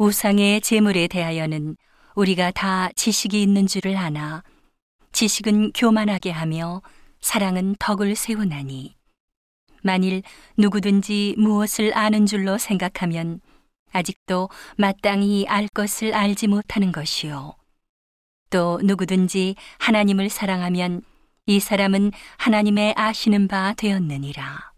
우상의 재물에 대하여는 우리가 다 지식이 있는 줄을 아나 지식은 교만하게 하며 사랑은 덕을 세우나니. 만일 누구든지 무엇을 아는 줄로 생각하면 아직도 마땅히 알 것을 알지 못하는 것이요. 또 누구든지 하나님을 사랑하면 이 사람은 하나님의 아시는 바 되었느니라.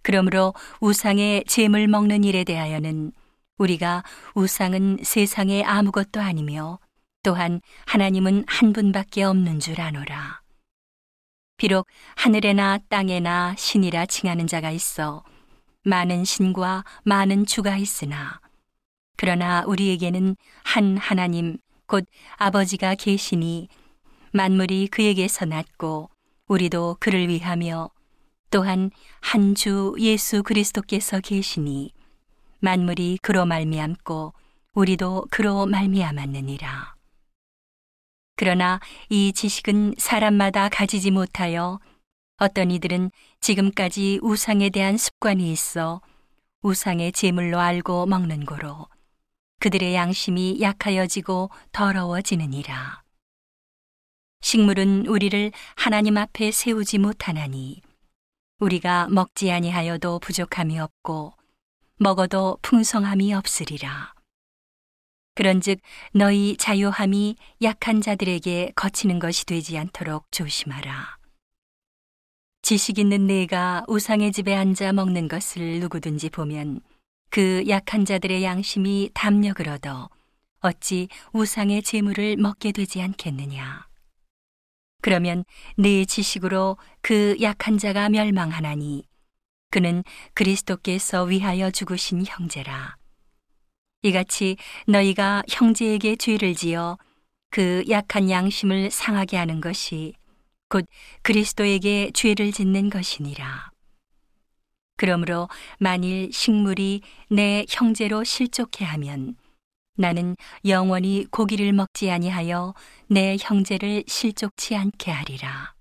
그러므로 우상의 재물 먹는 일에 대하여는 우리가 우상은 세상에 아무것도 아니며 또한 하나님은 한 분밖에 없는 줄 아노라. 비록 하늘에나 땅에나 신이라 칭하는 자가 있어 많은 신과 많은 주가 있으나 그러나 우리에게는 한 하나님 곧 아버지가 계시니 만물이 그에게서 났고 우리도 그를 위하며 또한 한 주 예수 그리스도께서 계시니 만물이 그로 말미암고 우리도 그로 말미암았느니라. 그러나 이 지식은 사람마다 가지지 못하여 어떤 이들은 지금까지 우상에 대한 습관이 있어 우상의 제물로 알고 먹는 고로 그들의 양심이 약하여지고 더러워지느니라. 식물은 우리를 하나님 앞에 세우지 못하나니 우리가 먹지 아니하여도 부족함이 없고 먹어도 풍성함이 없으리라. 그런즉 너희 자유함이 약한 자들에게 거치는 것이 되지 않도록 조심하라. 지식 있는 내가 우상의 집에 앉아 먹는 것을 누구든지 보면 그 약한 자들의 양심이 담력을 얻어 어찌 우상의 재물을 먹게 되지 않겠느냐. 그러면 내 지식으로 그 약한 자가 멸망하나니 그는 그리스도께서 위하여 죽으신 형제라. 이같이 너희가 형제에게 죄를 지어 그 약한 양심을 상하게 하는 것이 곧 그리스도에게 죄를 짓는 것이니라. 그러므로 만일 식물이 내 형제로 실족해 하면 나는 영원히 고기를 먹지 아니하여 내 형제를 실족치 않게 하리라.